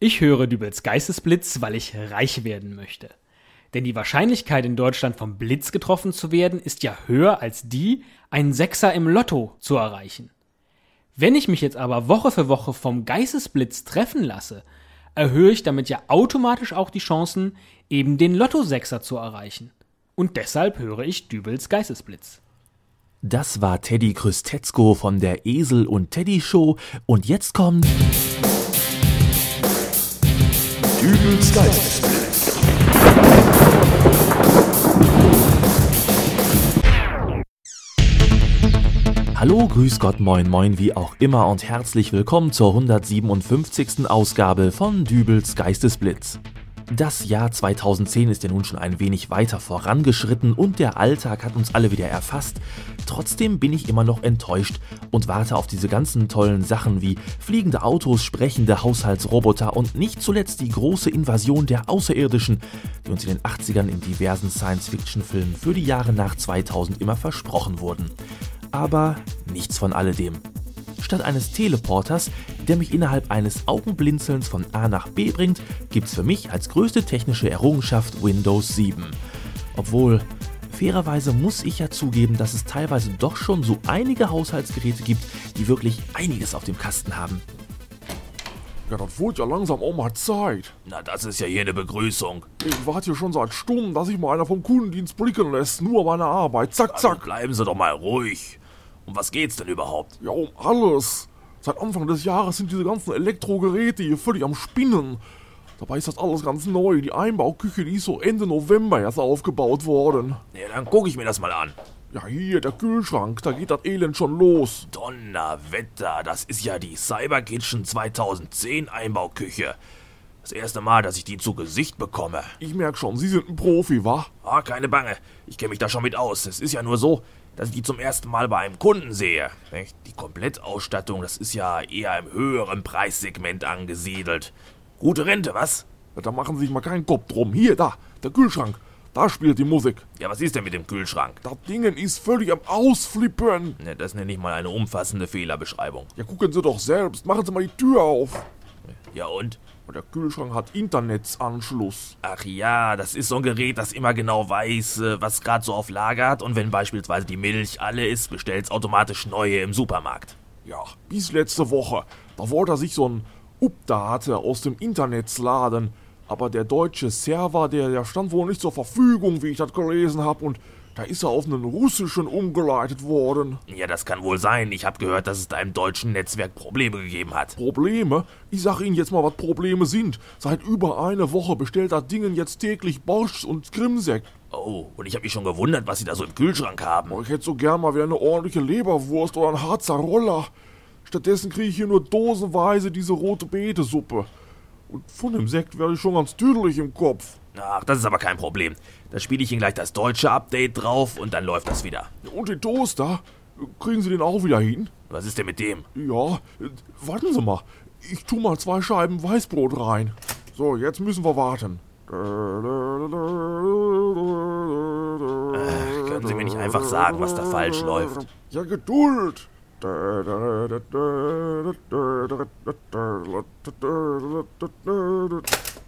Ich höre Dübels Geistesblitz, weil ich reich werden möchte. Denn die Wahrscheinlichkeit in Deutschland vom Blitz getroffen zu werden, ist ja höher als die, einen Sechser im Lotto zu erreichen. Wenn ich mich jetzt aber Woche für Woche vom Geistesblitz treffen lasse, erhöhe ich damit ja automatisch auch die Chancen, eben den Lotto-Sechser zu erreichen. Und deshalb höre ich Dübels Geistesblitz. Das war Teddy Krüstetzko von der Esel und Teddy Show und jetzt kommt Dübels Geistesblitz. Hallo, grüß Gott, moin, moin, wie auch immer und herzlich willkommen zur 157. Ausgabe von Dübels Geistesblitz. Das Jahr 2010 ist ja nun schon ein wenig weiter vorangeschritten und der Alltag hat uns alle wieder erfasst. Trotzdem bin ich immer noch enttäuscht und warte auf diese ganzen tollen Sachen wie fliegende Autos, sprechende Haushaltsroboter und nicht zuletzt die große Invasion der Außerirdischen, die uns in den 80ern in diversen Science-Fiction-Filmen für die Jahre nach 2000 immer versprochen wurden. Aber nichts von alledem. Statt eines Teleporters, der mich innerhalb eines Augenblinzelns von A nach B bringt, gibt's für mich als größte technische Errungenschaft Windows 7. Obwohl, fairerweise muss ich ja zugeben, dass es teilweise doch schon so einige Haushaltsgeräte gibt, die wirklich einiges auf dem Kasten haben. Ja, das wurde ja langsam auch mal Zeit. Na, das ist ja hier eine Begrüßung. Ich warte hier schon seit Stunden, dass sich mal einer vom Kundendienst blicken lässt. Nur meine Arbeit. Zack, Also zack. bleiben Sie doch mal ruhig. Um was geht's denn überhaupt? Ja, um alles. Seit Anfang des Jahres sind diese ganzen Elektrogeräte hier völlig am Spinnen. Dabei ist das alles ganz neu. Die Einbauküche, die ist so Ende November erst aufgebaut worden. Ja, dann gucke ich mir das mal an. Ja, hier, der Kühlschrank, da geht das Elend schon los. Donnerwetter, das ist ja die Cyber Kitchen 2010 Einbauküche. Das erste Mal, dass ich die zu Gesicht bekomme. Ich merk schon, Sie sind ein Profi, wa? Ah, keine Bange. Ich kenne mich da schon mit aus. Es ist ja nur so, dass ich die zum ersten Mal bei einem Kunden sehe. Die Komplettausstattung, das ist ja eher im höheren Preissegment angesiedelt. Gute Rente, was? Ja, da machen Sie sich mal keinen Kopf drum. Hier, da, der Kühlschrank. Da spielt die Musik. Ja, was ist denn mit dem Kühlschrank? Das Ding ist völlig am Ausflippen. Ne, das nenne ich mal eine umfassende Fehlerbeschreibung. Ja, gucken Sie doch selbst. Machen Sie mal die Tür auf. Ja und? Und der Kühlschrank hat Internetzanschluss. Ach ja, das ist so ein Gerät, das immer genau weiß, äh, was gerade so auf Lager hat und wenn beispielsweise die Milch alle ist, bestellt's automatisch neue im Supermarkt. Ja, bis letzte Woche. Da wollte er sich so ein Update aus dem Internet laden. Aber der deutsche Server, der, der stand wohl nicht zur Verfügung, wie ich das gelesen habe. Und da ist er auf einen russischen umgeleitet worden. Ja, das kann wohl sein. Ich habe gehört, dass es da im deutschen Netzwerk Probleme gegeben hat. Probleme? Ich sag Ihnen jetzt mal, was Probleme sind. Seit über einer Woche bestellt das Ding jetzt täglich Bosch und Krimsek. Oh, und ich habe mich schon gewundert, was sie da so im Kühlschrank haben. Oh, ich hätte so gern mal wieder eine ordentliche Leberwurst oder ein Harzer Roller. Stattdessen kriege ich hier nur dosenweise diese rote Betesuppe. Und von dem Sekt werde ich schon ganz tüdelig im Kopf. Ach, das ist aber kein Problem. Da spiele ich Ihnen gleich das deutsche Update drauf und dann läuft das wieder. Und den Toaster? Kriegen Sie den auch wieder hin? Was ist denn mit dem? Ja, warten Sie mal. Ich tu mal zwei Scheiben Weißbrot rein. So, jetzt müssen wir warten. Können Sie mir nicht einfach sagen, was da falsch läuft? Ja, Geduld.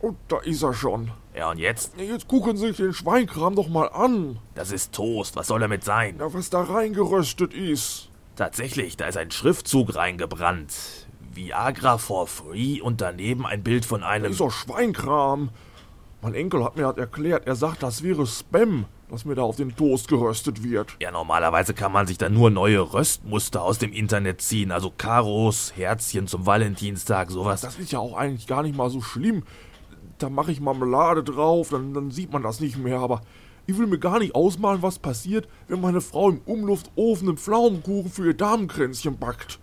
Und da ist er schon. Ja, und jetzt? Jetzt gucken Sie sich den Schweinkram doch mal an. Das ist Toast. Was soll damit sein? Ja, was da reingeröstet ist. Tatsächlich, da ist ein Schriftzug reingebrannt. Viagra for free und daneben ein Bild von einem. doch Schweinkram. Mein Enkel hat mir das erklärt. Er sagt, das wäre Spam, dass mir da auf den Toast geröstet wird. Ja, normalerweise kann man sich da nur neue Röstmuster aus dem Internet ziehen. Also Karos, Herzchen zum Valentinstag, sowas. Das ist ja auch eigentlich gar nicht mal so schlimm. Da mache ich Marmelade drauf, dann, dann sieht man das nicht mehr. Aber ich will mir gar nicht ausmalen, was passiert, wenn meine Frau im Umluftofen einen Pflaumenkuchen für ihr Damenkränzchen backt.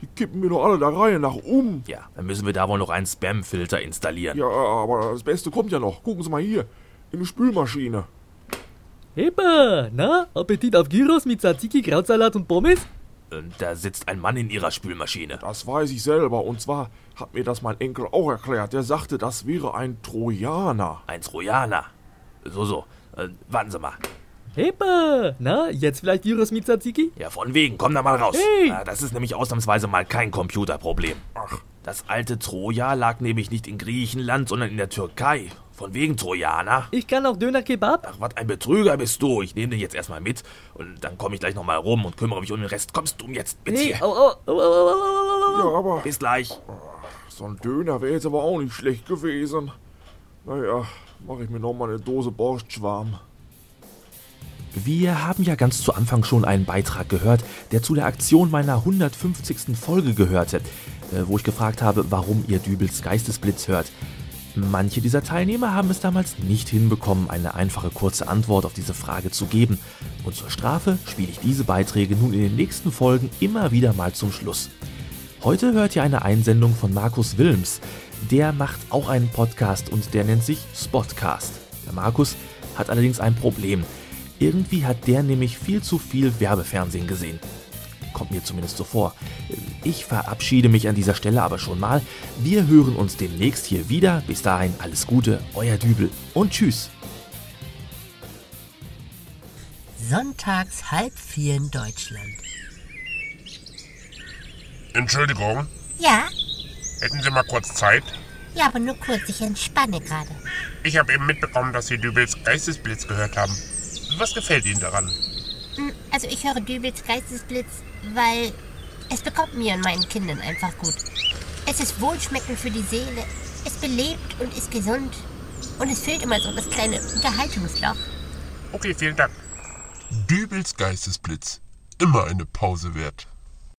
Die kippen mir doch alle der Reihe nach um. Ja, dann müssen wir da wohl noch einen Spam-Filter installieren. Ja, aber das Beste kommt ja noch. Gucken Sie mal hier. In die Spülmaschine. Hepa, na, Appetit auf Gyros mit Tzatziki, Krautsalat und Pommes? Und da sitzt ein Mann in ihrer Spülmaschine. Das weiß ich selber. Und zwar hat mir das mein Enkel auch erklärt. Der sagte, das wäre ein Trojaner. Ein Trojaner. So, so. Äh, warten Sie mal. Hepa, na, jetzt vielleicht Gyros mit Tzatziki? Ja, von wegen. Komm da mal raus. Hey! Ah, das ist nämlich ausnahmsweise mal kein Computerproblem. Ach, Das alte Troja lag nämlich nicht in Griechenland, sondern in der Türkei. Von wegen Trojaner. Ich kann auch Döner Kebab. Ach, was ein Betrüger bist du. Ich nehme den jetzt erstmal mit und dann komme ich gleich nochmal rum und kümmere mich um den Rest. Kommst du jetzt mit Hey, hier? au, au, au, au, au. Ja, aber Bis gleich. so ein Döner wäre jetzt aber auch nicht schlecht gewesen. Naja, mache ich mir noch mal eine Dose Borstschwarm. Wir haben ja ganz zu Anfang schon einen Beitrag gehört, der zu der Aktion meiner 150. Folge gehörte, äh, wo ich gefragt habe, warum ihr Dübels Geistesblitz hört. Manche dieser Teilnehmer haben es damals nicht hinbekommen, eine einfache kurze Antwort auf diese Frage zu geben. Und zur Strafe spiele ich diese Beiträge nun in den nächsten Folgen immer wieder mal zum Schluss. Heute hört ihr eine Einsendung von Markus Wilms. Der macht auch einen Podcast und der nennt sich Spotcast. Der Markus hat allerdings ein Problem. Irgendwie hat der nämlich viel zu viel Werbefernsehen gesehen. Kommt mir zumindest so vor. Ich verabschiede mich an dieser Stelle aber schon mal. Wir hören uns demnächst hier wieder. Bis dahin alles Gute, euer Dübel und tschüss. Sonntags halb vier in Deutschland. Entschuldigung, Ja, hätten Sie mal kurz Zeit? ja, aber nur kurz, ich entspanne gerade. Ich habe eben mitbekommen, dass Sie Dübels Geistesblitz gehört haben. Was gefällt Ihnen daran? Hm, Also ich höre Dübels Geistesblitz, weil es bekommt mir und meinen Kindern einfach gut. Es ist wohlschmeckend für die Seele, es belebt und ist gesund. Und es fehlt immer so das kleine Unterhaltungsloch. Okay, vielen Dank. Dübels Geistesblitz. Immer eine Pause wert.